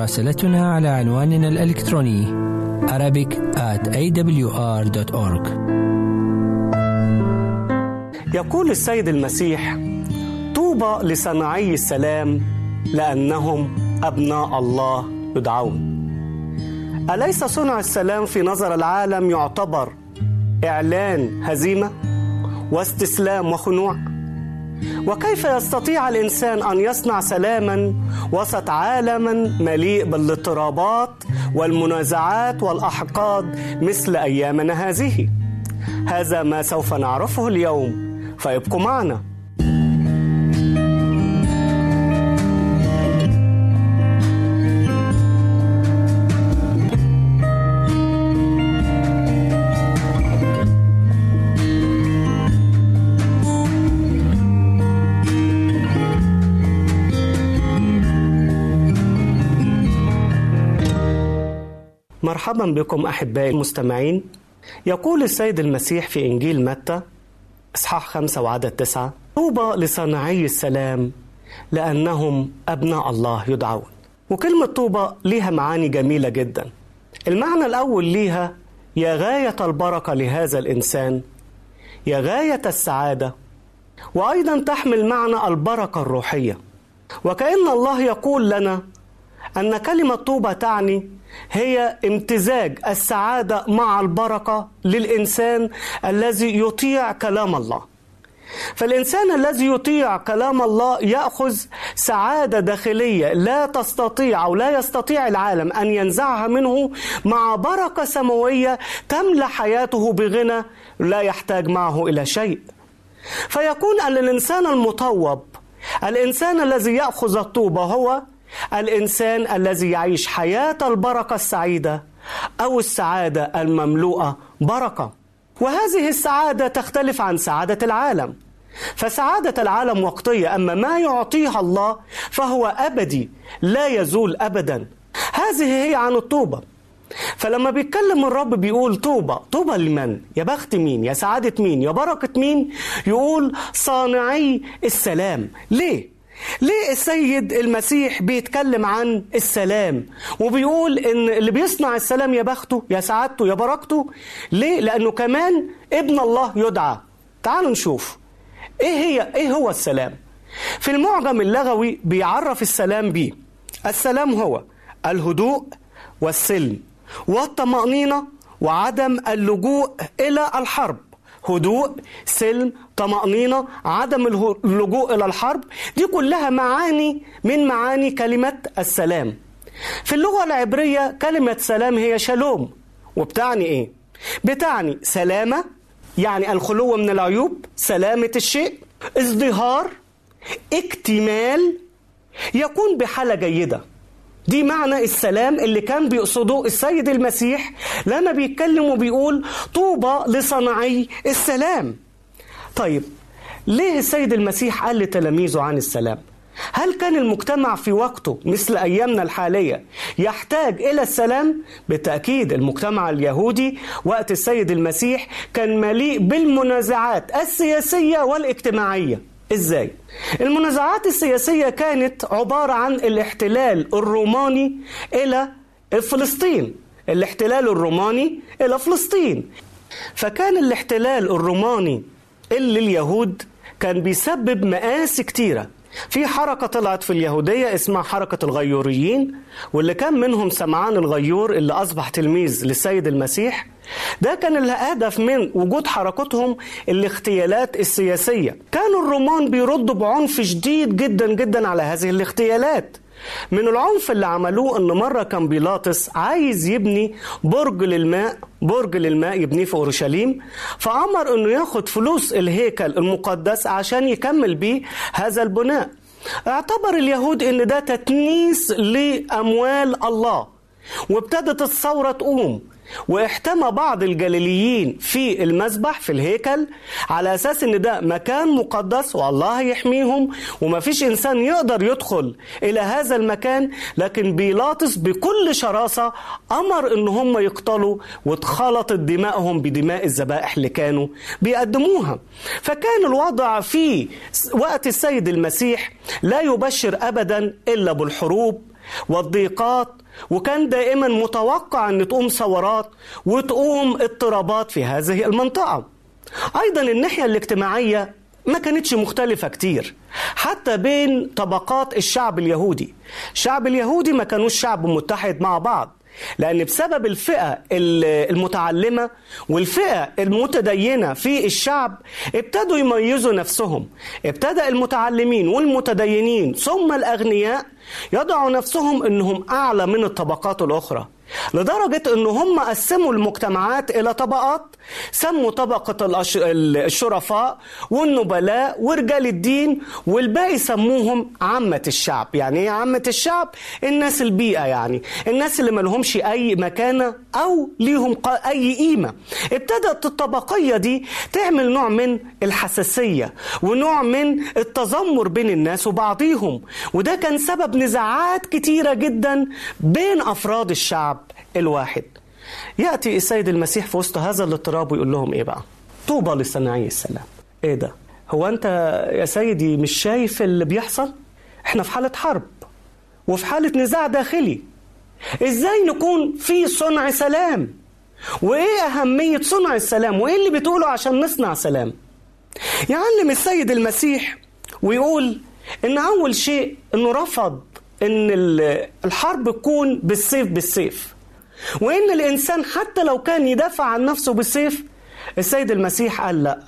مراسلتنا على عنواننا الإلكتروني Arabic at awr.org يقول السيد المسيح طوبى لصناعي السلام لأنهم أبناء الله يدعون أليس صنع السلام في نظر العالم يعتبر إعلان هزيمة واستسلام وخنوع؟ وكيف يستطيع الإنسان أن يصنع سلاما وسط عالم مليء بالاضطرابات والمنازعات والأحقاد مثل أيامنا هذه. هذا ما سوف نعرفه اليوم فابقوا معنا. مرحبا بكم أحبائي المستمعين. يقول السيد المسيح في إنجيل متى إصحاح خمسة وعدد تسعة طوبى لصانعي السلام لأنهم أبناء الله يدعون. وكلمة طوبى ليها معاني جميلة جدا. المعنى الأول ليها يا غاية البركة لهذا الإنسان يا غاية السعادة وأيضا تحمل معنى البركة الروحية. وكأن الله يقول لنا أن كلمة طوبى تعني هي امتزاج السعادة مع البركة للإنسان الذي يطيع كلام الله. فالإنسان الذي يطيع كلام الله يأخذ سعادة داخلية لا تستطيع أو لا يستطيع العالم أن ينزعها منه مع بركة سماوية تملأ حياته بغنى لا يحتاج معه إلى شيء. فيكون أن الإنسان المطوب الإنسان الذي يأخذ الطوبة هو الإنسان الذي يعيش حياة البركة السعيدة أو السعادة المملوءة بركة. وهذه السعادة تختلف عن سعادة العالم. فسعادة العالم وقتية أما ما يعطيها الله فهو أبدي لا يزول ابدا. هذه هي عن الطوبة. فلما بيتكلم الرب بيقول طوبى طوبى لمن؟ يا بخت مين؟ يا سعادة مين؟ يا بركة مين؟ يقول صانعي السلام. ليه؟ ليه السيد المسيح بيتكلم عن السلام وبيقول إن اللي بيصنع السلام يا بخته يا سعادته يا بركته؟ ليه؟ لأنه كمان ابن الله يدعى. تعالوا نشوف. إيه هي؟ إيه هو السلام؟ في المعجم اللغوي بيعرف السلام بيه. السلام هو الهدوء والسلم والطمأنينة وعدم اللجوء إلى الحرب. هدوء سلم طمأنينة عدم اللجوء إلى الحرب دي كلها معاني من معاني كلمة السلام. في اللغة العبرية كلمة سلام هي شالوم. وبتعني إيه؟ بتعني سلامة يعني الخلو من العيوب سلامة الشيء ازدهار اكتمال يكون بحالة جيدة. دي معنى السلام اللي كان بيقصده السيد المسيح لما بيتكلم وبيقول طوبى لصناعي السلام. طيب ليه السيد المسيح قال لتلاميذه عن السلام؟ هل كان المجتمع في وقته مثل أيامنا الحالية يحتاج إلى السلام؟ بالتأكيد المجتمع اليهودي وقت السيد المسيح كان مليء بالمنازعات السياسية والاجتماعية. إزاي؟ المنازعات السياسية كانت عبارة عن الاحتلال الروماني إلى فلسطين. الاحتلال الروماني إلى فلسطين. فكان الاحتلال الروماني اللي اليهود كان بيسبب مآسي كتيرة. في حركة طلعت في اليهودية اسمها حركة الغيوريين واللي كان منهم سمعان الغيور اللي أصبح تلميذ للسيد المسيح. ده كان الهدف من وجود حركتهم الاغتيالات السياسية. كانوا الرومان بيردوا بعنف شديد جدا جدا على هذه الاغتيالات من العنف اللي عملوه إن مرة كان بيلاطس عايز يبني برج للماء برج للماء يبنيه في أورشليم فأمر إنه ياخد فلوس الهيكل المقدس عشان يكمل بيه هذا البناء. اعتبر اليهود إن ده تتنيس لأموال الله وابتدت الثورة تقوم. واحتمى بعض الجليليين في المسبح في الهيكل على أساس إن ده مكان مقدس والله يحميهم وما فيش إنسان يقدر يدخل إلى هذا المكان لكن بيلاطس بكل شراسة أمر إن هم يقتلوا واتخلطت دمائهم بدماء الذبائح اللي كانوا بيقدموها. فكان الوضع في وقت السيد المسيح لا يبشر ابدا إلا بالحروب والضيقات وكان دائما متوقع أن تقوم ثورات وتقوم اضطرابات في هذه المنطقة. أيضا الناحية الاجتماعية ما كانتش مختلفة كتير حتى بين طبقات الشعب اليهودي. الشعب اليهودي ما كانوش شعب متحد مع بعض. لأن بسبب الفئة المتعلمة والفئة المتدينة في الشعب ابتدوا يميزوا نفسهم. ابتدأ المتعلمين والمتدينين ثم الأغنياء يضعوا نفسهم أنهم أعلى من الطبقات الأخرى. لدرجة أن هم قسموا المجتمعات إلى طبقات سموا طبقة الشرفاء والنبلاء ورجال الدين والباقي سموهم عامة الشعب. يعني إيه عامة الشعب؟ الناس البيئة يعني. الناس اللي ملهمش أي مكانة أو ليهم أي قيمة. ابتدت الطبقية دي تعمل نوع من الحساسية ونوع من التذمر بين الناس وبعضيهم. وده كان سبب نزاعات كتيرة جدا بين أفراد الشعب. الواحد. يأتي السيد المسيح في وسط هذا الاضطراب ويقول لهم إيه بقى؟ طوبى لصناعي السلام. إيه ده؟ هو أنت يا سيدي مش شايف اللي بيحصل؟ إحنا في حالة حرب وفي حالة نزاع داخلي. إزاي نكون في صنع سلام؟ وإيه أهمية صنع السلام؟ وإيه اللي بتقوله عشان نصنع سلام؟ يعلم السيد المسيح ويقول إن أول شيء إنه رفض إن الحرب تكون بالسيف بالسيف. وإن الإنسان حتى لو كان يدافع عن نفسه بالسيف السيد المسيح قال لا.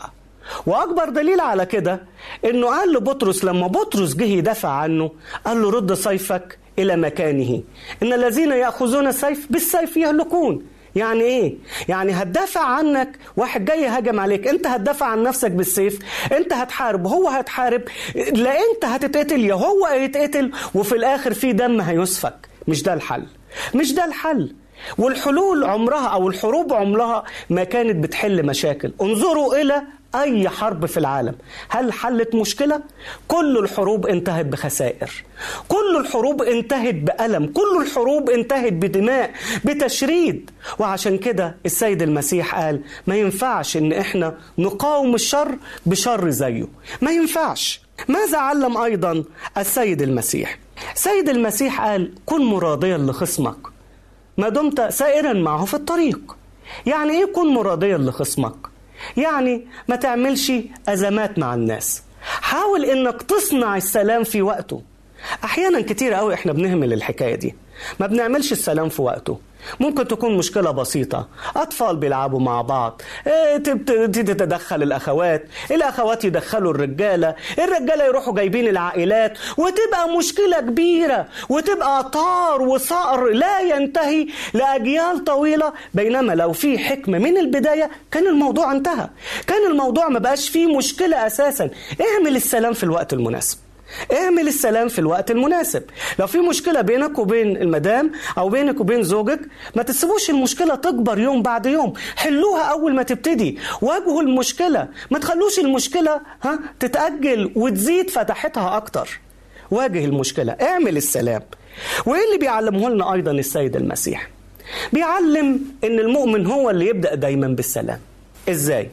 وأكبر دليل على كده إنه قال لبطرس لما بطرس جه يدافع عنه قال له رد سيفك إلى مكانه. إن الذين يأخذون السيف بالسيف يهلكون. يعني إيه؟ يعني هتدافع عنك واحد جاي هاجم عليك، أنت هتدافع عن نفسك بالسيف، أنت هتحارب هو هتحارب، لا أنت هتتقتل يا هو هيتقتل وفي الآخر في دم هيسفك، مش ده الحل. مش ده الحل. والحلول عمرها أو الحروب عمرها ما كانت بتحل مشاكل، انظروا إلى أي حرب في العالم. هل حلت مشكلة؟ كل الحروب انتهت بخسائر. كل الحروب انتهت بألم. كل الحروب انتهت بدماء بتشريد. وعشان كده السيد المسيح قال ما ينفعش إن إحنا نقاوم الشر بشر زيه. ما ينفعش. ماذا علم أيضا السيد المسيح؟ سيد المسيح قال كن مراضيا لخصمك. ما دمت سائرا معه في الطريق. يعني إيه كن مراضيا لخصمك؟ يعني ما تعملش أزمات مع الناس. حاول إنك تصنع السلام في وقته. أحيانا كتير قوي إحنا بنهمل الحكاية دي. ما بنعملش السلام في وقته. ممكن تكون مشكلة بسيطة. أطفال بيلعبوا مع بعض. تتدخل الأخوات. الأخوات يدخلوا الرجالة. الرجالة يروحوا جايبين العائلات. وتبقى مشكلة كبيرة. وتبقى طار وصقر لا ينتهي لأجيال طويلة. بينما لو في حكمة من البداية كان الموضوع انتهى. كان الموضوع ما بقاش فيه مشكلة أساسا. اعمل السلام في الوقت المناسب. اعمل السلام في الوقت المناسب. لو في مشكلة بينك وبين المدام أو بينك وبين زوجك ما تسيبوش المشكلة تكبر يوم بعد يوم. حلوها أول ما تبتدي. واجهوا المشكلة. ما تخلوش المشكلة ها تتأجل وتزيد فتحتها أكتر. واجه المشكلة. اعمل السلام. وإيه اللي بيعلمه لنا أيضا السيد المسيح؟ بيعلم إن المؤمن هو اللي يبدأ دايما بالسلام. إزاي؟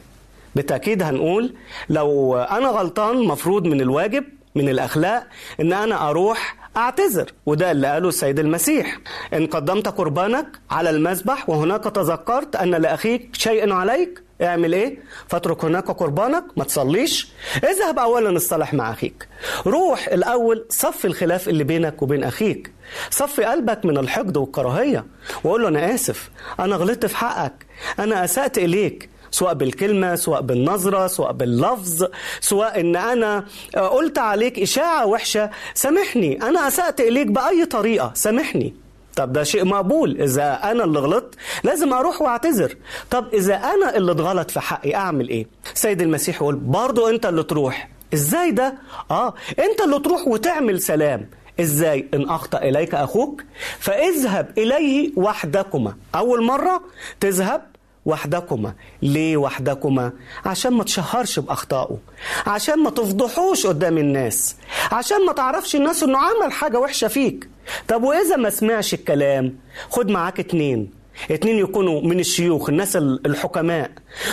بالتأكيد هنقول لو أنا غلطان مفروض من الواجب من الأخلاق إن أنا أروح أعتذر وده اللي قاله السيد المسيح. إن قدمت قربانك على المذبح وهناك تذكرت أن لأخيك شيء عليك اعمل إيه؟ فاترك هناك قربانك ما تصليش. اذهب اولا اصطلح مع أخيك. روح الأول صف الخلاف اللي بينك وبين أخيك. صفي قلبك من الحقد والكراهية. وقول له أنا آسف أنا غلطت في حقك أنا أسأت إليك. سواء بالكلمة سواء بالنظرة سواء باللفظ سواء إن أنا قلت عليك إشاعة وحشة سامحني. أنا أسأت إليك بأي طريقة سامحني. طب ده شيء مقبول. إذا أنا اللي غلطت لازم أروح وأعتذر. طب إذا أنا اللي اتغلط في حقي أعمل إيه؟ سيد المسيح يقول برضو أنت اللي تروح. إزاي ده؟ آه أنت اللي تروح وتعمل سلام. إزاي؟ إن أخطأ إليك أخوك فاذهب إليه وحدكما. أول مرة تذهب وحدكما. ليه وحدكما؟ عشان ما تشهرش بأخطائه. عشان ما تفضحوش قدام الناس. عشان ما تعرفش الناس إنه عمل حاجة وحشة فيك. طب وإذا ما سمعش الكلام؟ خد معاك اتنين. اتنين يكونوا من الشيوخ الناس الحكماء.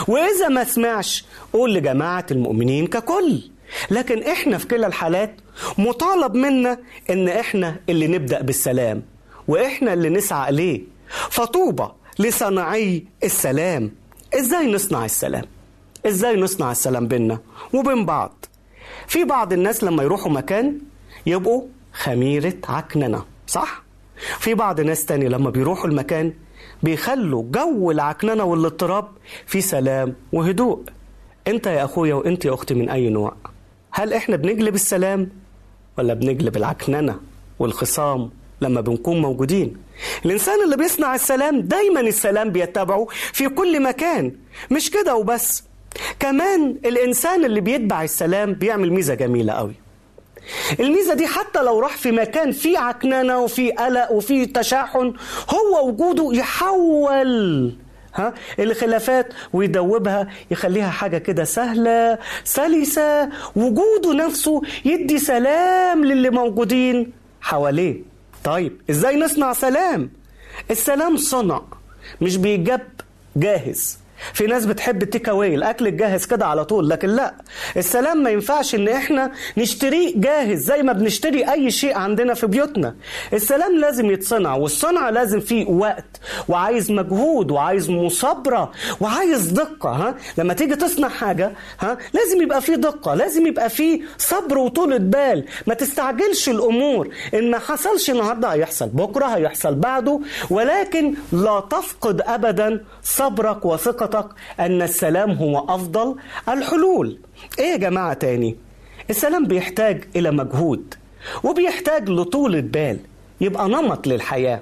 وإذا ما سمعش قول لجماعة المؤمنين ككل. لكن إحنا في كلا الحالات مطالب منا إن إحنا اللي نبدأ بالسلام. وإحنا اللي نسعى إليه. فطوبى لصناعي السلام. إزاي نصنع السلام؟ إزاي نصنع السلام بينا وبين بعض؟ في بعض الناس لما يروحوا مكان يبقوا خميرة عكننة صح؟ في بعض ناس تاني لما بيروحوا المكان بيخلوا جو العكننة والاضطراب في سلام وهدوء. انت يا أخويا وانت يا أختي من أي نوع؟ هل إحنا بنجلب السلام ولا بنجلب العكننة والخصام؟ لما بنكون موجودين. الإنسان اللي بيصنع السلام دايما السلام بيتبعه في كل مكان. مش كده وبس. كمان الإنسان اللي بيتبع السلام بيعمل ميزة جميلة قوي. الميزة دي حتى لو راح في مكان فيه عكننة وفيه قلق وفيه تشاحن هو وجوده يحول ها الخلافات ويدوبها يخليها حاجة كده سهلة سلسة. وجوده نفسه يدي سلام للي موجودين حواليه. طيب إزاي نصنع سلام؟ السلام صنع مش بيجاب جاهز. في ناس بتحب التيك أواي الأكل الجاهز كده على طول لكن لأ. السلام ما ينفعش إن إحنا نشتريه جاهز زي ما بنشتري أي شيء عندنا في بيوتنا. السلام لازم يتصنع والصنع لازم فيه وقت وعايز مجهود وعايز مصابرة وعايز دقة ها؟ لما تيجي تصنع حاجة ها؟ لازم يبقى فيه دقة لازم يبقى فيه صبر وطولة بال. ما تستعجلش الأمور. إن ما حصلش النهارده هيحصل بكرة هيحصل بعده. ولكن لا تفقد ابدا صبرك وثقتك ثقتك أن السلام هو أفضل الحلول. إيه يا جماعة تاني؟ السلام بيحتاج إلى مجهود وبيحتاج لطولة بال يبقى نمط للحياة.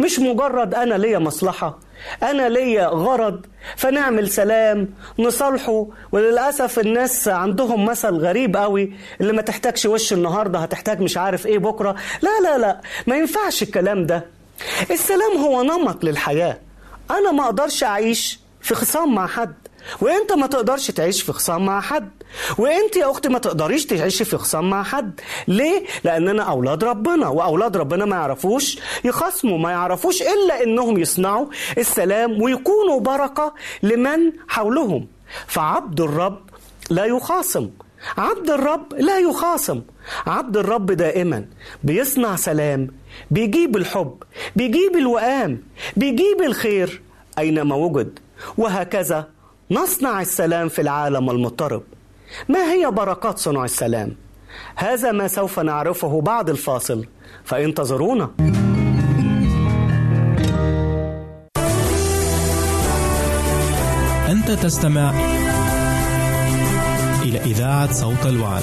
مش مجرد أنا ليا مصلحة أنا ليا غرض فنعمل سلام نصالحه وللأسف الناس عندهم مثل غريب قوي اللي ما تحتاجش وش النهاردة هتحتاج مش عارف إيه بكرة. لا لا لا ما ينفعش الكلام ده. السلام هو نمط للحياة. أنا ما أقدرش أعيش في خصام مع حد. وانت ما تقدرش تعيش في خصام مع حد. وانت يا أختي ما تقدريش تعيشي في خصام مع حد. ليه؟ لأننا أولاد ربنا وأولاد ربنا ما يعرفوش يخصموا ما يعرفوش إلا إنهم يصنعوا السلام ويكونوا بركة لمن حولهم. فعبد الرب لا يخاصم. عبد الرب لا يخاصم. عبد الرب دائما بيصنع سلام بيجيب الحب بيجيب الوئام بيجيب الخير أينما وجد. وهكذا نصنع السلام في العالم المضطرب. ما هي بركات صنع السلام؟ هذا ما سوف نعرفه بعد الفاصل فانتظرونا أنت تستمع إلى إذاعة صوت الوعد.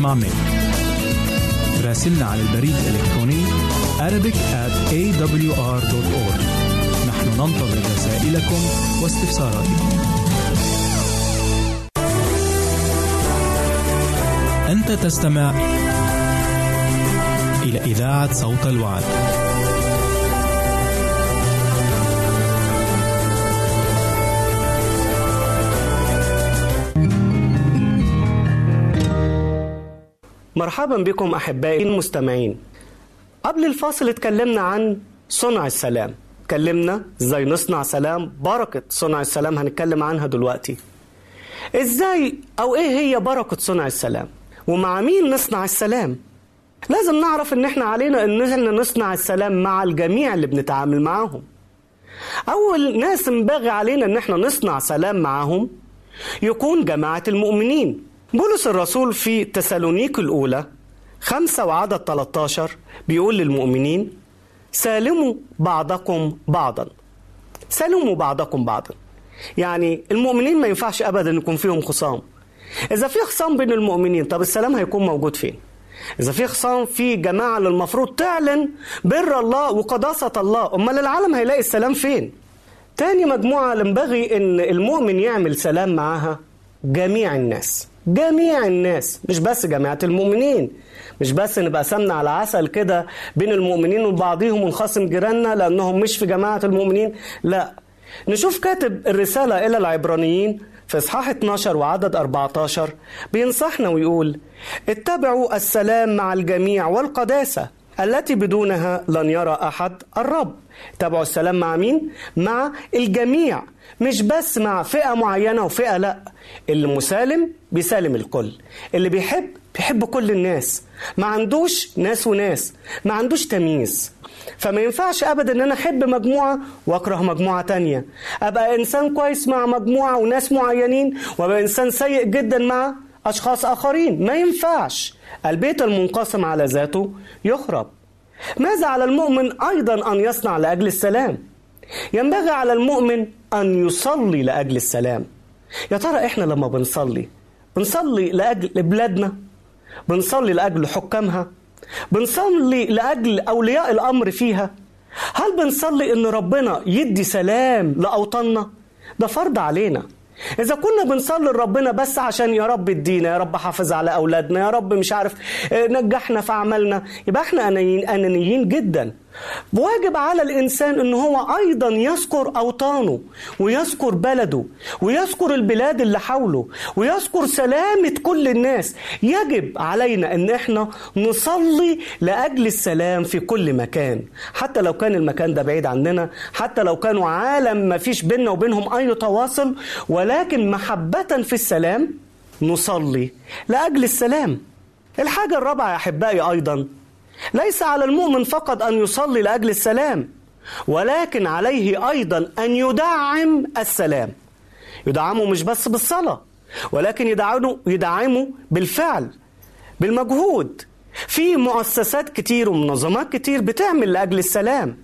نسمع منك راسلنا على البريد الإلكتروني Arabic at awr.org نحن ننتظر رسائلكم واستفساراتكم. أنت تستمع إلى إذاعة صوت الوعد. مرحبا بكم أحبائي المستمعين. قبل الفاصل اتكلمنا عن صنع السلام. اتكلمنا إزاي نصنع سلام بركة صنع السلام هنتكلم عنها دلوقتي. إزاي أو إيه هي بركة صنع السلام؟ ومع مين نصنع السلام؟ لازم نعرف إن إحنا علينا إن إحنا نصنع السلام مع الجميع اللي بنتعامل معاهم. أول ناس ينبغي علينا إن إحنا نصنع سلام معاهم يكون جماعة المؤمنين. بولس الرسول في تسالونيك الأولى خمسة وعدد 13 بيقول للمؤمنين سالموا بعضكم بعضا. سالموا بعضكم بعضا. يعني المؤمنين ما ينفعش أبدا يكون فيهم خصام. إذا في خصام بين المؤمنين طب السلام هيكون موجود فين؟ إذا في خصام في جماعة اللي المفروض تعلن بر الله وقداسة الله أمال العالم هيلاقي السلام فين؟ تاني مجموعة ينبغي إن المؤمن يعمل سلام معاها جميع الناس. جميع الناس مش بس جماعة المؤمنين. مش بس نبقى سمنة على عسل كده بين المؤمنين وبعضهم ونخاصم جيراننا لأنهم مش في جماعة المؤمنين لا. نشوف كاتب الرسالة إلى العبرانيين في إصحاح 12 وعدد 14 بينصحنا ويقول اتبعوا السلام مع الجميع والقداسة التي بدونها لن يرى أحد الرب. تابعوا السلام مع مين؟ مع الجميع. مش بس مع فئة معينة وفئة لا. اللي مسالم بيسالم الكل. اللي بيحب بيحب كل الناس. ما عندوش ناس وناس. ما عندوش تمييز. فما ينفعش ابدا إن أنا أحب مجموعة وأكره مجموعة تانية. أبقى إنسان كويس مع مجموعة وناس معينين وأبقى إنسان سيء جدا مع أشخاص آخرين. ما ينفعش. البيت المنقسم على ذاته يخرب. ماذا على المؤمن أيضا أن يصنع لأجل السلام؟ ينبغي على المؤمن أن يصلي لأجل السلام. يا ترى إحنا لما بنصلي بنصلي لأجل بلادنا بنصلي لأجل حكامها؟ بنصلي لأجل أولياء الأمر فيها؟ هل بنصلي إن ربنا يدي سلام لأوطاننا؟ ده فرض علينا. إذا كنا بنصلي لربنا بس عشان يا رب ادينا يا رب حافظ على أولادنا يا رب مش عارف نجحنا في أعمالنا يبقى إحنا أنانيين جدا. واجب على الإنسان أن هو أيضا يذكر أوطانه ويذكر بلده ويذكر البلاد اللي حوله ويذكر سلامة كل الناس. يجب علينا أن إحنا نصلي لأجل السلام في كل مكان. حتى لو كان المكان ده بعيد عننا حتى لو كانوا عالم ما فيش بيننا وبينهم أي تواصل ولكن محبة في السلام نصلي لأجل السلام. الحاجة الرابعة يا أحبائي أيضا ليس على المؤمن فقط أن يصلي لأجل السلام ولكن عليه أيضا أن يدعم السلام. يدعمه مش بس بالصلاة ولكن يدعمه يدعمه بالفعل بالمجهود. في مؤسسات كتير ومنظمات كتير بتعمل لأجل السلام.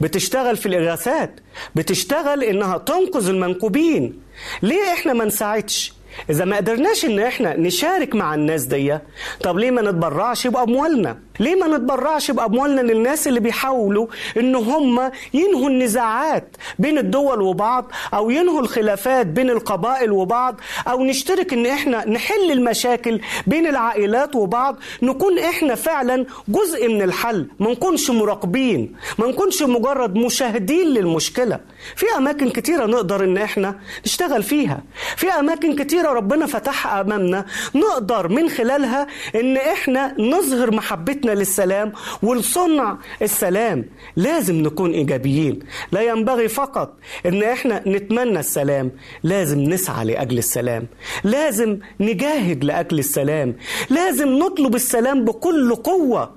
بتشتغل في الإغاثات بتشتغل إنها تنقذ المنكوبين. ليه إحنا ما نساعدش؟ إذا ما قدرناش إن إحنا نشارك مع الناس دي طب ليه ما نتبرعش بأموالنا؟ ليه ما نتبرعش بأموالنا للناس اللي بيحاولوا إن هم ينهوا النزاعات بين الدول وبعض أو ينهوا الخلافات بين القبائل وبعض أو نشترك إن إحنا نحل المشاكل بين العائلات وبعض نكون إحنا فعلا جزء من الحل. ما نكونش مراقبين ما نكونش مجرد مشاهدين للمشكلة. في أماكن كتيرة نقدر إن إحنا نشتغل فيها. في أماكن كتيرة ربنا فتحها أمامنا نقدر من خلالها إن إحنا نظهر محبتنا للسلام ولصنع السلام لازم نكون إيجابيين. لا ينبغي فقط إن إحنا نتمنى السلام لازم نسعى لأجل السلام. لازم نجاهد لأجل السلام. لازم نطلب السلام بكل قوة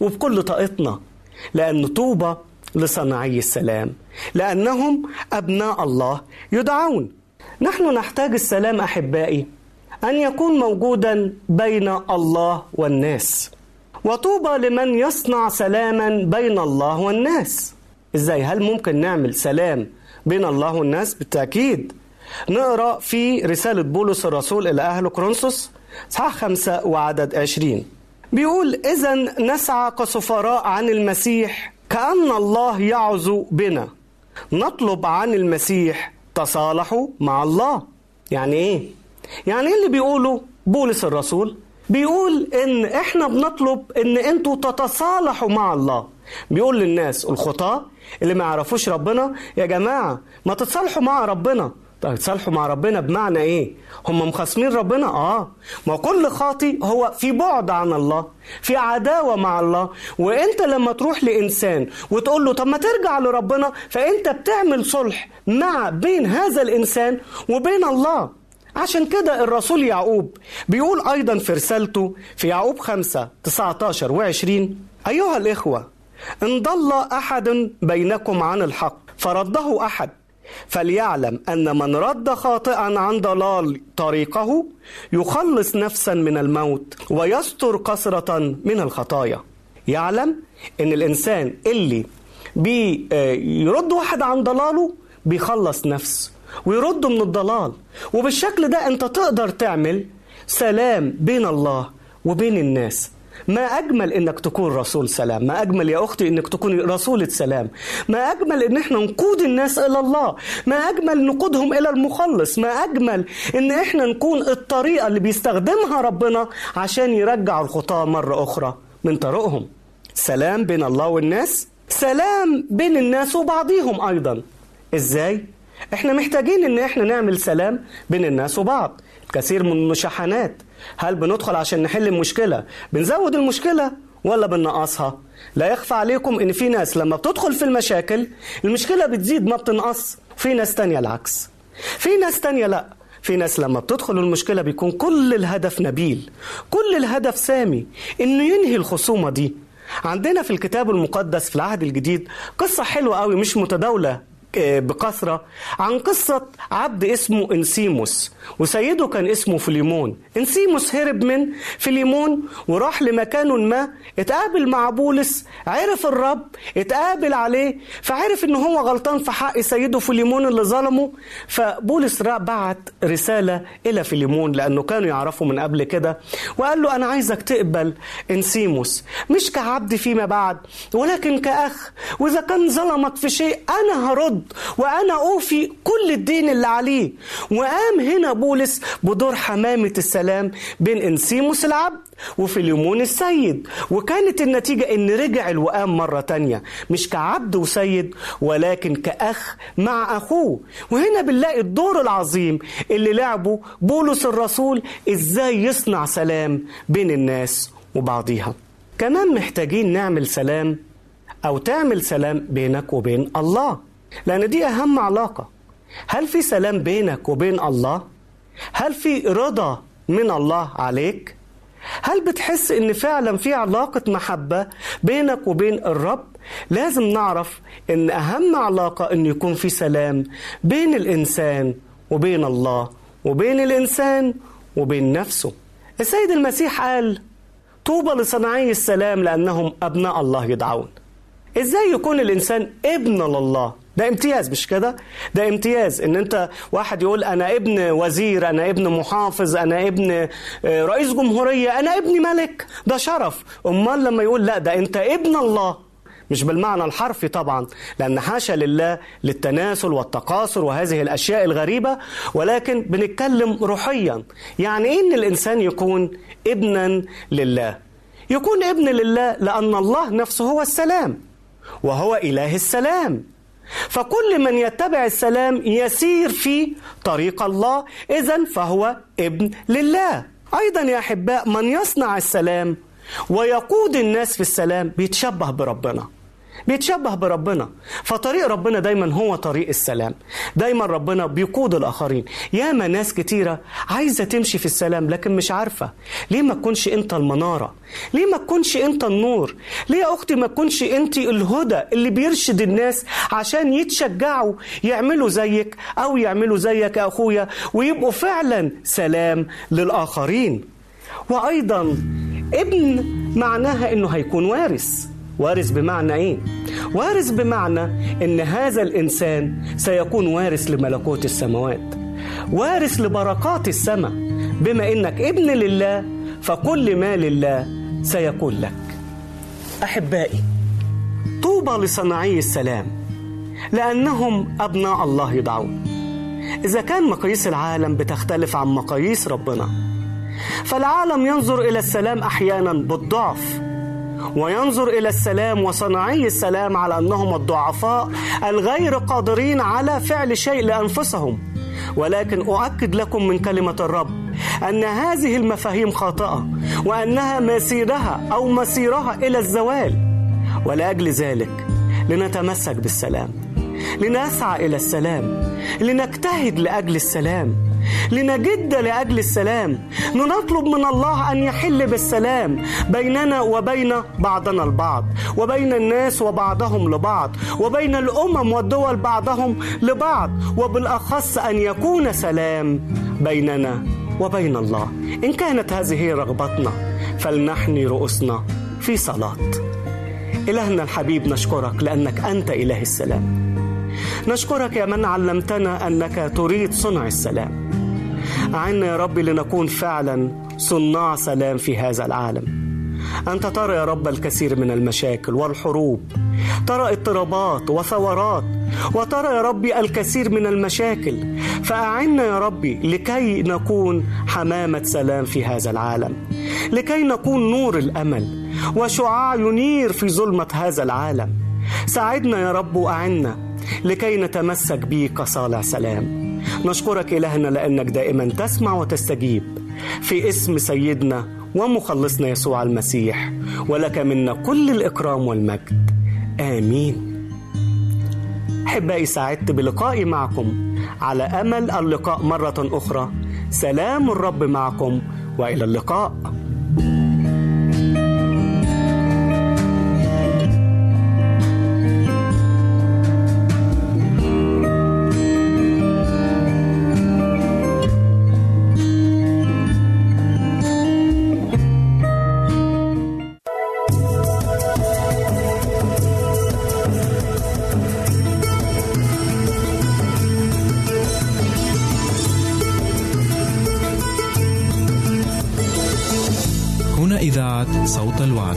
وبكل طاقتنا لأن طوبى لصناعي السلام لأنهم أبناء الله يدعون. نحن نحتاج السلام أحبائي أن يكون موجودا بين الله والناس. وطوبى لمن يصنع سلاما بين الله والناس. إزاي؟ هل ممكن نعمل سلام بين الله والناس؟ بالتأكيد. نقرأ في رسالة بولس الرسول إلى أهل كورنثوس إصحاح خمسة وعدد عشرين. بيقول إذا نسعى كسفراء عن المسيح كأن الله يعزو بنا. نطلب عن المسيح تصالحوا مع الله. يعني إيه؟ يعني إيه اللي بيقوله بولس الرسول؟ بيقول إن إحنا بنطلب إن أنتوا تتصالحوا مع الله. بيقول للناس الخطاة اللي ما يعرفوش ربنا يا جماعة ما تتصالحوا مع ربنا. طيب تصالحوا مع ربنا بمعنى إيه؟ هم مخاصمين ربنا؟ آه. ما كل خاطي هو في بعد عن الله في عداوة مع الله. وإنت لما تروح لإنسان وتقول له طب ما ترجع لربنا. فإنت بتعمل صلح مع بين هذا الإنسان وبين الله. عشان كده الرسول يعقوب بيقول أيضا في رسالته في يعقوب 5 19 و20 أيها الإخوة إن ضل أحد بينكم عن الحق فرده أحد فليعلم أن من رد خاطئا عن ضلال طريقه يخلص نفسا من الموت ويستر كثرة من الخطايا. يعلم إن الإنسان اللي بيرد واحد عن ضلاله بيخلص نفسه ويرده من الضلال. وبالشكل ده انت تقدر تعمل سلام بين الله وبين الناس. ما أجمل إنك تكون رسول سلام. ما أجمل يا أختي إنك تكون رسولة سلام ما أجمل إن إحنا نقود الناس إلى الله. ما أجمل نقودهم إلى المخلص. ما أجمل إن إحنا نكون الطريقة اللي بيستخدمها ربنا عشان يرجع الخطاة مرة أخرى من طريقهم. سلام بين الله والناس. سلام بين الناس وبعضهم أيضا. إزاي؟ إحنا محتاجين إن إحنا نعمل سلام بين الناس وبعض كثير من المشاحنات. هل بندخل عشان نحل المشكلة؟ بنزود المشكلة ولا بننقصها لا يخفى عليكم إن في ناس لما بتدخل في المشاكل المشكلة بتزيد ما بتنقص في ناس تانية العكس. في ناس تانية لأ. في ناس لما بتدخل المشكلة بيكون كل الهدف نبيل كل الهدف سامي إنه ينهي الخصومة دي. عندنا في الكتاب المقدس في العهد الجديد قصة حلوة قوي مش متداولة. بكثرة عن قصة عبد اسمه إنسيموس وسيده كان اسمه فيليمون إنسيموس هرب من فيليمون وراح لمكان ما اتقابل مع بولس عرف الرب اتقابل عليه فعرف إن هو غلطان في حق سيده فيليمون اللي ظلمه. فبولس بعت رسالة إلى فيليمون لأنه كانوا يعرفوا من قبل كده وقال له أنا عايزك تقبل إنسيموس مش كعبد فيما بعد ولكن كأخ وإذا كان ظلمك في شيء أنا هرد. وأنا أوفي كل الدين اللي عليه. وقام هنا بولس بدور حمامة السلام بين إنسيموس العبد وفيليمون السيد. وكانت النتيجة إن رجع الوئام مرة تانية مش كعبد وسيد ولكن كأخ مع أخوه. وهنا بنلاقي الدور العظيم اللي لعبه بولس الرسول إزاي يصنع سلام بين الناس وبعضيها. كمان محتاجين نعمل سلام أو تعمل سلام بينك وبين الله. لأن دي أهم علاقة هل في سلام بينك وبين الله؟ هل في رضا من الله عليك؟ هل بتحس إن فعلا في علاقة محبة بينك وبين الرب؟ لازم نعرف إن أهم علاقة إن يكون في سلام بين الإنسان وبين الله وبين الإنسان وبين نفسه السيد المسيح قال طوبى لصناعي السلام لأنهم أبناء الله يدعون إزاي يكون الإنسان ابن لله ده امتياز مش كده؟ ده امتياز إن أنت واحد يقول أنا ابن وزير أنا ابن محافظ أنا ابن رئيس جمهورية أنا ابن ملك. ده شرف. أمال لما يقول لا ده أنت ابن الله. مش بالمعنى الحرفي طبعا لأن حاشا لله للتناسل والتقاصر وهذه الأشياء الغريبة. ولكن بنتكلم روحيا. يعني إيه إن الإنسان يكون ابنا لله؟ يكون ابن لله لأن الله نفسه هو السلام وهو إله السلام. فكل من يتبع السلام يسير في طريق الله اذا فهو ابن لله. أيضا يا أحباء من يصنع السلام ويقود الناس في السلام بيتشبه بربنا. بيتشبه بربنا. فطريق ربنا دايما هو طريق السلام. دايما ربنا بيقود الآخرين. ياما ناس كتيرة عايزة تمشي في السلام لكن مش عارفة. ليه ما تكونش أنت المنارة؟ ليه ما تكونش أنت النور؟ ليه يا أختي ما تكونش أنت الهدى اللي بيرشد الناس عشان يتشجعوا يعملوا زيك أو يعملوا زيك يا أخويا ويبقوا فعلا سلام للآخرين؟ وأيضا ابن معناها إنه هيكون وارث. وارث بمعنى إيه؟ وارث بمعنى إن هذا الإنسان سيكون وارث لملكوت السماوات. وارث لبركات السماء. بما إنك ابن لله فكل ما لله سيكون لك. أحبائي طوبى لصناعي السلام لأنهم أبناء الله يدعون. إذا كان مقاييس العالم بتختلف عن مقاييس ربنا فالعالم ينظر إلى السلام أحيانا بالضعف وينظر إلى السلام وصناعي السلام على أنهم الضعفاء الغير قادرين على فعل شيء لأنفسهم. ولكن أؤكد لكم من كلمة الرب أن هذه المفاهيم خاطئة وأنها مسيرها أو مسيرها إلى الزوال. ولأجل ذلك لنتمسك بالسلام لنسعى إلى السلام لنجتهد لأجل السلام. لنجد لأجل السلام. لنطلب من الله أن يحل بالسلام بيننا وبين بعضنا البعض وبين الناس وبعضهم لبعض وبين الأمم والدول بعضهم لبعض وبالأخص أن يكون سلام بيننا وبين الله. إن كانت هذه رغبتنا فلنحني رؤوسنا في صلاة. إلهنا الحبيب نشكرك لأنك أنت إله السلام. نشكرك يا من علمتنا أنك تريد صنع السلام. أعنا يا رب لنكون فعلا صناع سلام في هذا العالم. أنت ترى يا رب الكثير من المشاكل والحروب ترى اضطرابات وثورات وترى يا ربي الكثير من المشاكل. فأعنا يا ربي لكي نكون حمامة سلام في هذا العالم لكي نكون نور الأمل وشعاع ينير في ظلمة هذا العالم. ساعدنا يا رب وأعنا لكي نتمسك بك كصالع سلام. نشكرك إلهنا لأنك دائما تسمع وتستجيب. في اسم سيدنا ومخلصنا يسوع المسيح ولك منا كل الإكرام والمجد. آمين. أحبائي سعدت بلقائي معكم. على أمل اللقاء مرة أخرى. سلام الرب معكم وإلى اللقاء. صوت الوعد.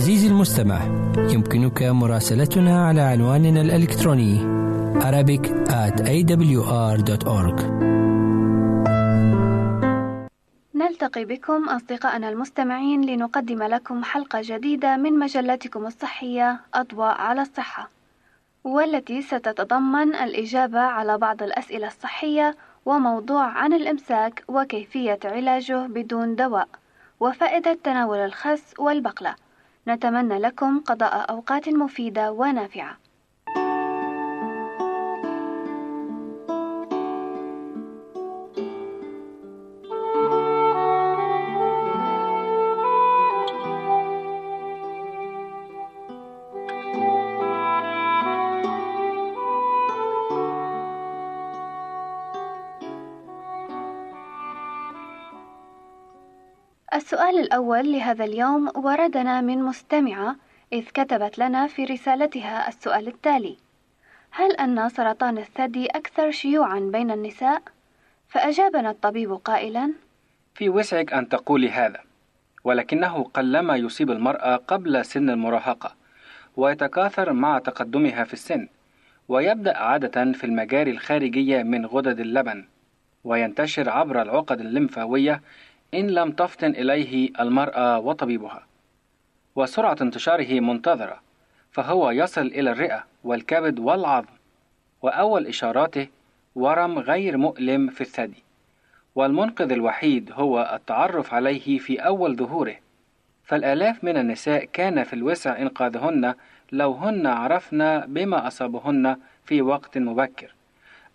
عزيزي المستمع يمكنك مراسلتنا على عنواننا الإلكتروني Arabic at awr.org نلتقي بكم أصدقائنا المستمعين لنقدم لكم حلقة جديدة من مجلتكم الصحية أضواء على الصحة والتي ستتضمن الإجابة على بعض الأسئلة الصحية وموضوع عن الإمساك وكيفية علاجه بدون دواء وفائدة تناول الخس والبقلة. نتمنى لكم قضاء أوقات مفيدة ونافعة. السؤال الأول لهذا اليوم وردنا من مستمعة إذ كتبت لنا في رسالتها السؤال التالي: هل أن سرطان الثدي أكثر شيوعًا بين النساء؟ فأجابنا الطبيب قائلًا: في وسعك أن تقولي هذا، ولكنه قلما يصيب المرأة قبل سن المراهقة، ويتكاثر مع تقدمها في السن، ويبدأ عادة في المجاري الخارجية من غدد اللبن، وينتشر عبر العقد الليمفاوية إن لم تفطن إليه المرأة وطبيبها. وسرعة انتشاره منتظرة، فهو يصل إلى الرئة والكبد والعظم، وأول إشاراته ورم غير مؤلم في الثدي، والمنقذ الوحيد هو التعرف عليه في أول ظهوره، فالآلاف من النساء كان في الوسع إنقاذهن لو هن عرفن بما أصابهن في وقت مبكر،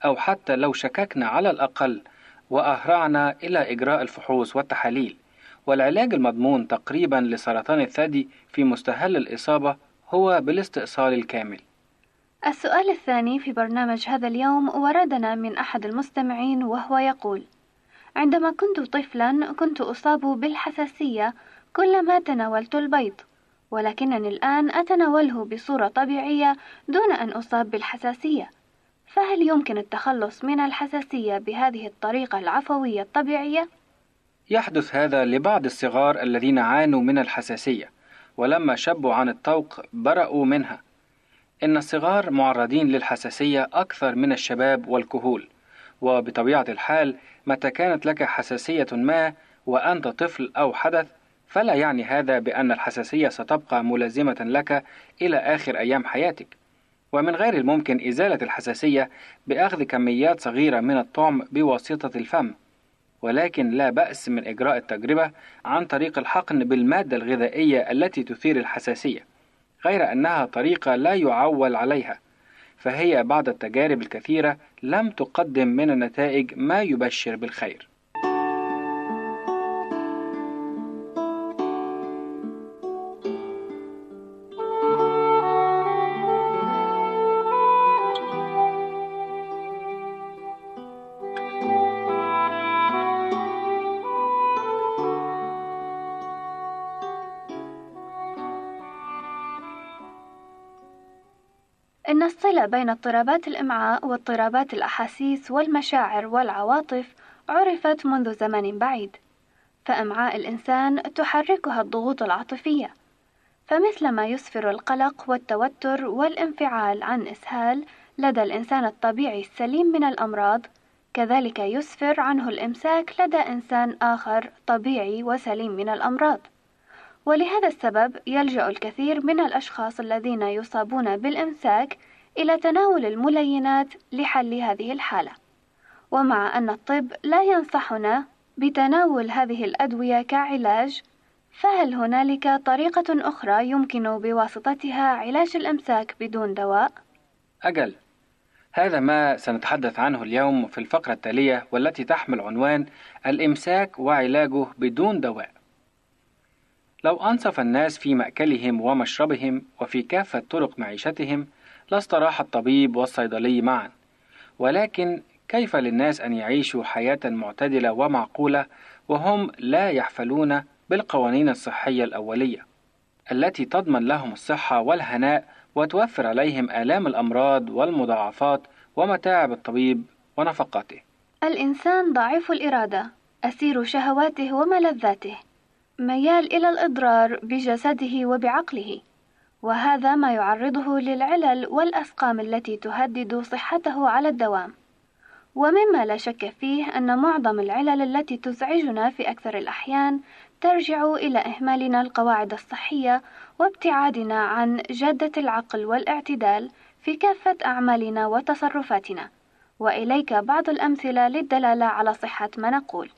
أو حتى لو شككن على الأقل وأهرعنا إلى إجراء الفحوص والتحاليل. والعلاج المضمون تقريبا لسرطان الثدي في مستهل الإصابة هو بالاستئصال الكامل. السؤال الثاني في برنامج هذا اليوم وردنا من أحد المستمعين وهو يقول: عندما كنت طفلا كنت أصاب بالحساسية كلما تناولت البيض، ولكنني الآن أتناوله بصورة طبيعية دون أن أصاب بالحساسية، فهل يمكن التخلص من الحساسية بهذه الطريقة العفوية الطبيعية؟ يحدث هذا لبعض الصغار الذين عانوا من الحساسية ولما شبوا عن الطوق برأوا منها إن الصغار معرضين للحساسية أكثر من الشباب والكهول وبطبيعة الحال متى كانت لك حساسية ما وأنت طفل أو حدث فلا يعني هذا بأن الحساسية ستبقى ملازمة لك إلى آخر أيام حياتك ومن غير الممكن إزالة الحساسية بأخذ كميات صغيرة من الطعم بواسطة الفم ولكن لا بأس من إجراء التجربة عن طريق الحقن بالمادة الغذائية التي تثير الحساسية غير أنها طريقة لا يعول عليها فهي بعد التجارب الكثيرة لم تقدم من النتائج ما يبشر بالخير. الصلة بين اضطرابات الإمعاء واضطرابات الأحاسيس والمشاعر والعواطف عرفت منذ زمن بعيد، فإمعاء الإنسان تحركها الضغوط العاطفية، فمثلما يسفر القلق والتوتر والانفعال عن إسهال لدى الإنسان الطبيعي السليم من الأمراض، كذلك يسفر عنه الإمساك لدى إنسان آخر طبيعي وسليم من الأمراض. ولهذا السبب يلجأ الكثير من الأشخاص الذين يصابون بالإمساك إلى تناول الملينات لحل هذه الحالة. ومع أن الطب لا ينصحنا بتناول هذه الأدوية كعلاج، فهل هنالك طريقة أخرى يمكن بواسطتها علاج الإمساك بدون دواء؟ أجل هذا ما سنتحدث عنه اليوم في الفقرة التالية والتي تحمل عنوان الإمساك وعلاجه بدون دواء. لو أنصف الناس في مأكلهم ومشربهم وفي كافة طرق معيشتهم لاستراح الطبيب والصيدلي معا. ولكن كيف للناس أن يعيشوا حياة معتدلة ومعقولة وهم لا يحفلون بالقوانين الصحية الأولية التي تضمن لهم الصحة والهناء وتوفر عليهم آلام الأمراض والمضاعفات ومتاعب الطبيب ونفقاته. الإنسان ضعيف الإرادة، أسير شهواته وملذاته، ميال إلى الإضرار بجسده وبعقله، وهذا ما يعرضه للعلل والأسقام التي تهدد صحته على الدوام. ومما لا شك فيه أن معظم العلل التي تزعجنا في أكثر الأحيان ترجع إلى إهمالنا القواعد الصحية وابتعادنا عن جادة العقل والاعتدال في كافة أعمالنا وتصرفاتنا. وإليك بعض الأمثلة للدلالة على صحة ما نقول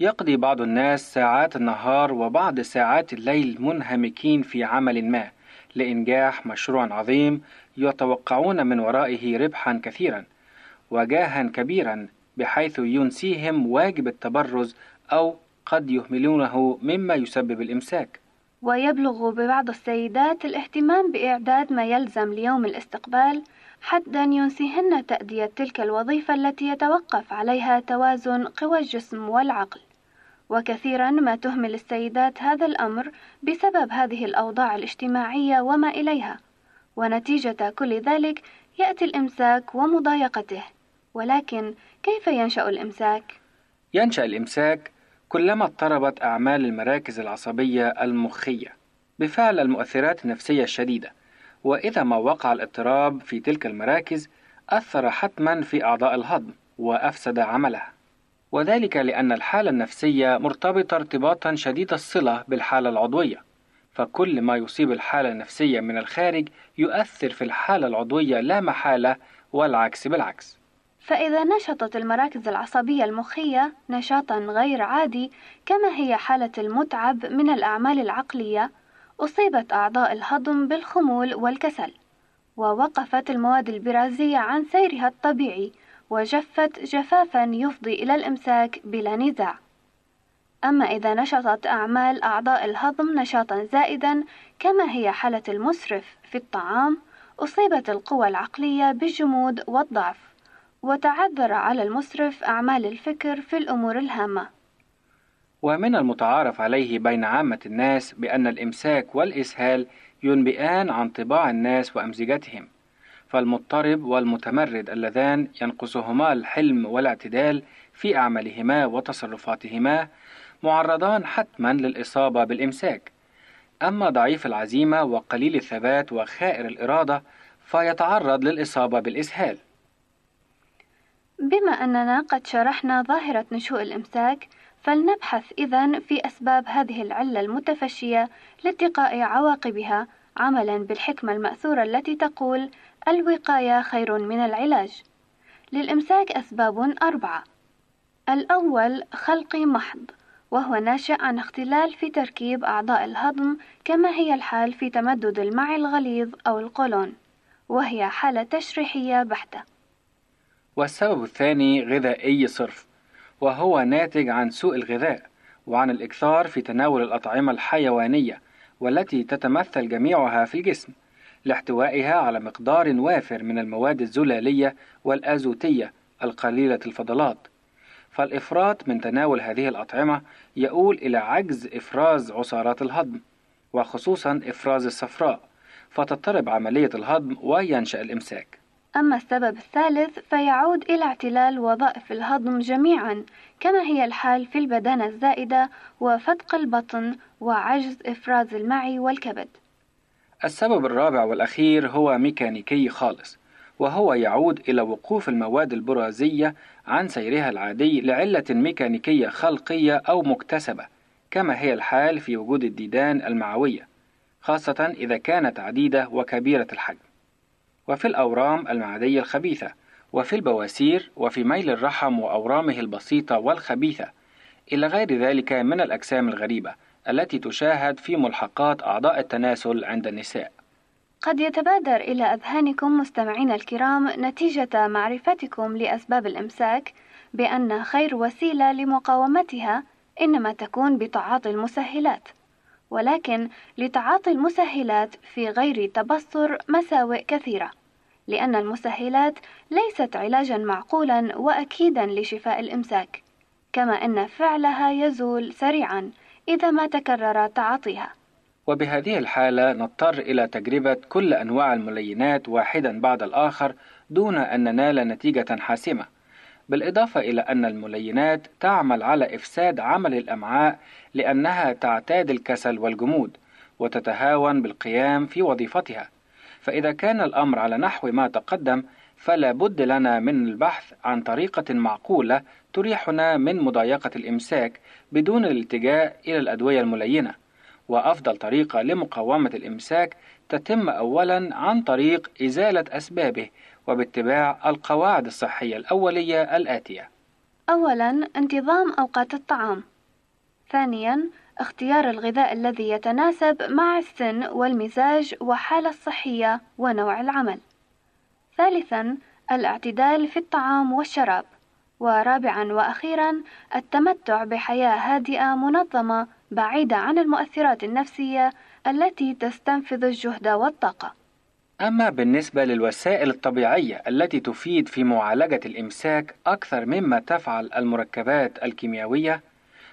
يقضي بعض الناس ساعات النهار وبعض ساعات الليل منهمكين في عمل ما. لإنجاح مشروع عظيم يتوقعون من ورائه ربحا كثيرا وجاها كبيرا بحيث ينسيهم واجب التبرز أو قد يهملونه مما يسبب الإمساك. ويبلغ ببعض السيدات الاهتمام بإعداد ما يلزم ليوم الاستقبال حتى ينسيهن تأدية تلك الوظيفة التي يتوقف عليها توازن قوى الجسم والعقل. وكثيرا ما تهمل السيدات هذا الأمر بسبب هذه الأوضاع الاجتماعية وما إليها. ونتيجة كل ذلك يأتي الإمساك ومضايقته. ولكن كيف ينشأ الإمساك؟ ينشأ الإمساك كلما اضطربت أعمال المراكز العصبية المخية بفعل المؤثرات النفسية الشديدة. وإذا ما وقع الاضطراب في تلك المراكز أثر حتما في أعضاء الهضم وأفسد عملها. وذلك لأن الحالة النفسية مرتبطة ارتباطا شديد الصلة بالحالة العضوية. فكل ما يصيب الحالة النفسية من الخارج يؤثر في الحالة العضوية لا محالة والعكس بالعكس. فإذا نشطت المراكز العصبية المخية نشاطا غير عادي كما هي حالة المتعب من الأعمال العقلية أصيبت أعضاء الهضم بالخمول والكسل ووقفت المواد البرازية عن سيرها الطبيعي وجفت جفافا يفضي إلى الإمساك بلا نزاع. أما إذا نشطت أعمال أعضاء الهضم نشاطا زائدا كما هي حالة المسرف في الطعام أصيبت القوى العقلية بالجمود والضعف وتعذر على المسرف أعمال الفكر في الأمور الهامة. ومن المتعارف عليه بين عامة الناس بأن الإمساك والإسهال ينبئان عن طباع الناس وأمزجتهم. فالمضطرب والمتمرد اللذان ينقصهما الحلم والاعتدال في أعمالهما وتصرفاتهما معرضان حتما للإصابة بالإمساك. أما ضعيف العزيمة وقليل الثبات وخائر الإرادة فيتعرض للإصابة بالإسهال. بما أننا قد شرحنا ظاهرة نشوء الإمساك فلنبحث إذن في أسباب هذه العلة المتفشية لاتقاء عواقبها عملا بالحكمة المأثورة التي تقول الوقاية خير من العلاج. للإمساك أسباب أربعة. الأول خلقي محض وهو ناشئ عن اختلال في تركيب أعضاء الهضم كما هي الحال في تمدد المعي الغليظ أو القولون وهي حالة تشريحية بحتة. والسبب الثاني غذائي صرف وهو ناتج عن سوء الغذاء وعن الإكثار في تناول الأطعمة الحيوانية والتي تتمثل جميعها في الجسم. لاحتوائها على مقدار وافر من المواد الزلالية والأزوتية القليلة الفضلات. فالإفراط من تناول هذه الأطعمة يؤول إلى عجز إفراز عصارات الهضم وخصوصا إفراز الصفراء فتضطرب عملية الهضم وينشأ الإمساك. أما السبب الثالث فيعود إلى اعتلال وظائف الهضم جميعا كما هي الحال في البدانة الزائدة وفتق البطن وعجز إفراز المعي والكبد. السبب الرابع والأخير هو ميكانيكي خالص وهو يعود إلى وقوف المواد البرازية عن سيرها العادي لعلة ميكانيكية خلقية أو مكتسبة كما هي الحال في وجود الديدان المعوية خاصة إذا كانت عديدة وكبيرة الحجم. وفي الأورام المعدية الخبيثة وفي البواسير وفي ميل الرحم وأورامه البسيطة والخبيثة إلى غير ذلك من الأجسام الغريبة التي تشاهد في ملحقات أعضاء التناسل عند النساء. قد يتبادر إلى أذهانكم مستمعينا الكرام نتيجة معرفتكم لأسباب الإمساك بأن خير وسيلة لمقاومتها إنما تكون بتعاطي المسهلات ولكن لتعاطي المسهلات في غير تبصر مساوئ كثيرة لأن المسهلات ليست علاجا معقولا وأكيدا لشفاء الإمساك كما أن فعلها يزول سريعا إذا ما تكرر تعاطيها. وبهذه الحالة نضطر إلى تجربة كل أنواع الملينات واحدا بعد الآخر دون أن ننال نتيجة حاسمة. بالإضافة إلى أن الملينات تعمل على إفساد عمل الأمعاء لأنها تعتاد الكسل والجمود وتتهاون بالقيام في وظيفتها. فإذا كان الأمر على نحو ما تقدم فلا بد لنا من البحث عن طريقة معقولة تريحنا من مضايقة الإمساك بدون الالتجاء إلى الأدوية الملينة وأفضل طريقة لمقاومة الإمساك تتم أولا عن طريق إزالة أسبابه وباتباع القواعد الصحية الأولية الآتية أولاً انتظام أوقات الطعام. ثانياً اختيار الغذاء الذي يتناسب مع السن والمزاج والحالة الصحية ونوع العمل. ثالثاً الاعتدال في الطعام والشراب. ورابعاً وأخيراً التمتع بحياة هادئة منظمة بعيدة عن المؤثرات النفسية التي تستنفذ الجهد والطاقة. أما بالنسبة للوسائل الطبيعية التي تفيد في معالجة الإمساك أكثر مما تفعل المركبات الكيميائية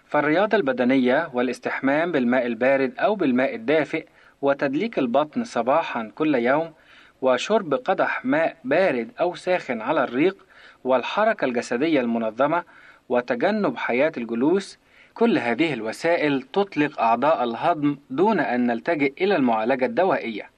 فالرياضة البدنية والاستحمام بالماء البارد أو بالماء الدافئ وتدليك البطن صباحا كل يوم وشرب قدح ماء بارد أو ساخن على الريق والحركة الجسدية المنظمة وتجنب حياة الجلوس كل هذه الوسائل تطلق أعضاء الهضم دون أن نلتجئ إلى المعالجة الدوائية.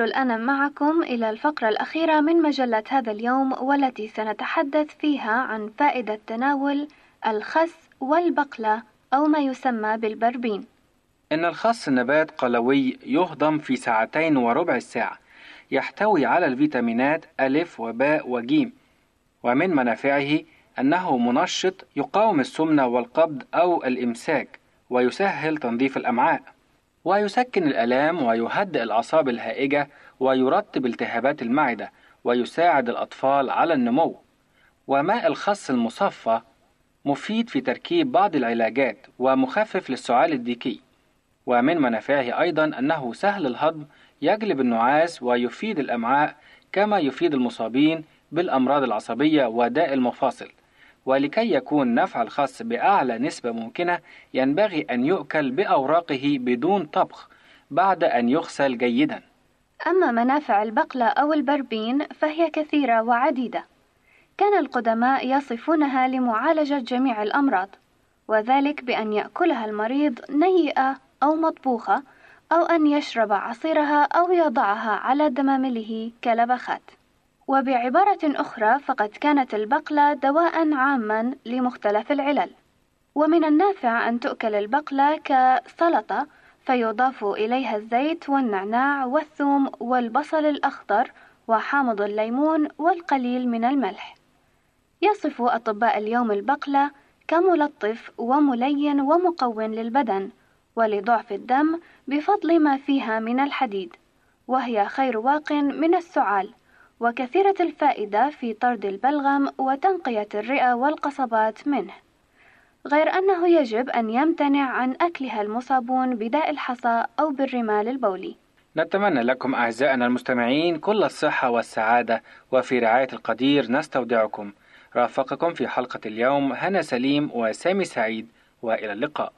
نصل الآن معكم إلى الفقرة الأخيرة من مجلة هذا اليوم والتي سنتحدث فيها عن فائدة تناول الخس والبقلة أو ما يسمى بالبربين. إن الخس نبات قلوي يهضم في ساعتين وربع الساعة يحتوي على الفيتامينات ألف وباء وجيم ومن منافعه أنه منشط يقاوم السمنة والقبض أو الإمساك ويسهل تنظيف الأمعاء ويسكن الآلام ويهدئ الأعصاب الهائجة ويرطب التهابات المعدة ويساعد الأطفال على النمو. وماء الخس المصفى مفيد في تركيب بعض العلاجات ومخفف للسعال الديكي. ومن منافعه أيضا أنه سهل الهضم يجلب النعاس ويفيد الأمعاء كما يفيد المصابين بالأمراض العصبية وداء المفاصل. ولكي يكون نفع الخس بأعلى نسبة ممكنة ينبغي أن يؤكل بأوراقه بدون طبخ بعد أن يغسل جيدا أما منافع البقلة أو البربين فهي كثيرة وعديدة. كان القدماء يصفونها لمعالجة جميع الأمراض، وذلك بأن يأكلها المريض نيئة أو مطبوخة، أو أن يشرب عصيرها أو يضعها على دمامله كلبخات. وبعبارة أخرى فقد كانت البقلة دواء عاما لمختلف العلل. ومن النافع أن تؤكل البقلة كسلطة فيضاف إليها الزيت والنعناع والثوم والبصل الأخضر وحامض الليمون والقليل من الملح. يصف أطباء اليوم البقلة كملطف وملين ومقوٍ للبدن ولضعف الدم بفضل ما فيها من الحديد، وهي خير واق من السعال، وكثيرة الفائدة في طرد البلغم وتنقية الرئة والقصبات منه. غير أنه يجب أن يمتنع عن أكلها المصابون بداء الحصى أو بالرمال البولي. نتمنى لكم أعزائنا المستمعين كل الصحة والسعادة وفي رعاية القدير نستودعكم رافقكم في حلقة اليوم هنا سليم وسامي سعيد وإلى اللقاء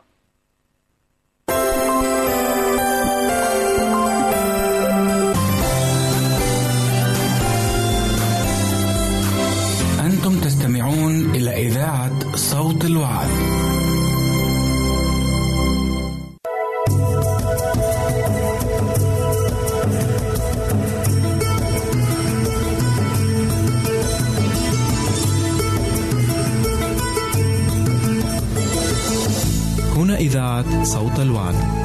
صوت الوعد. هنا إذاعة صوت الوعد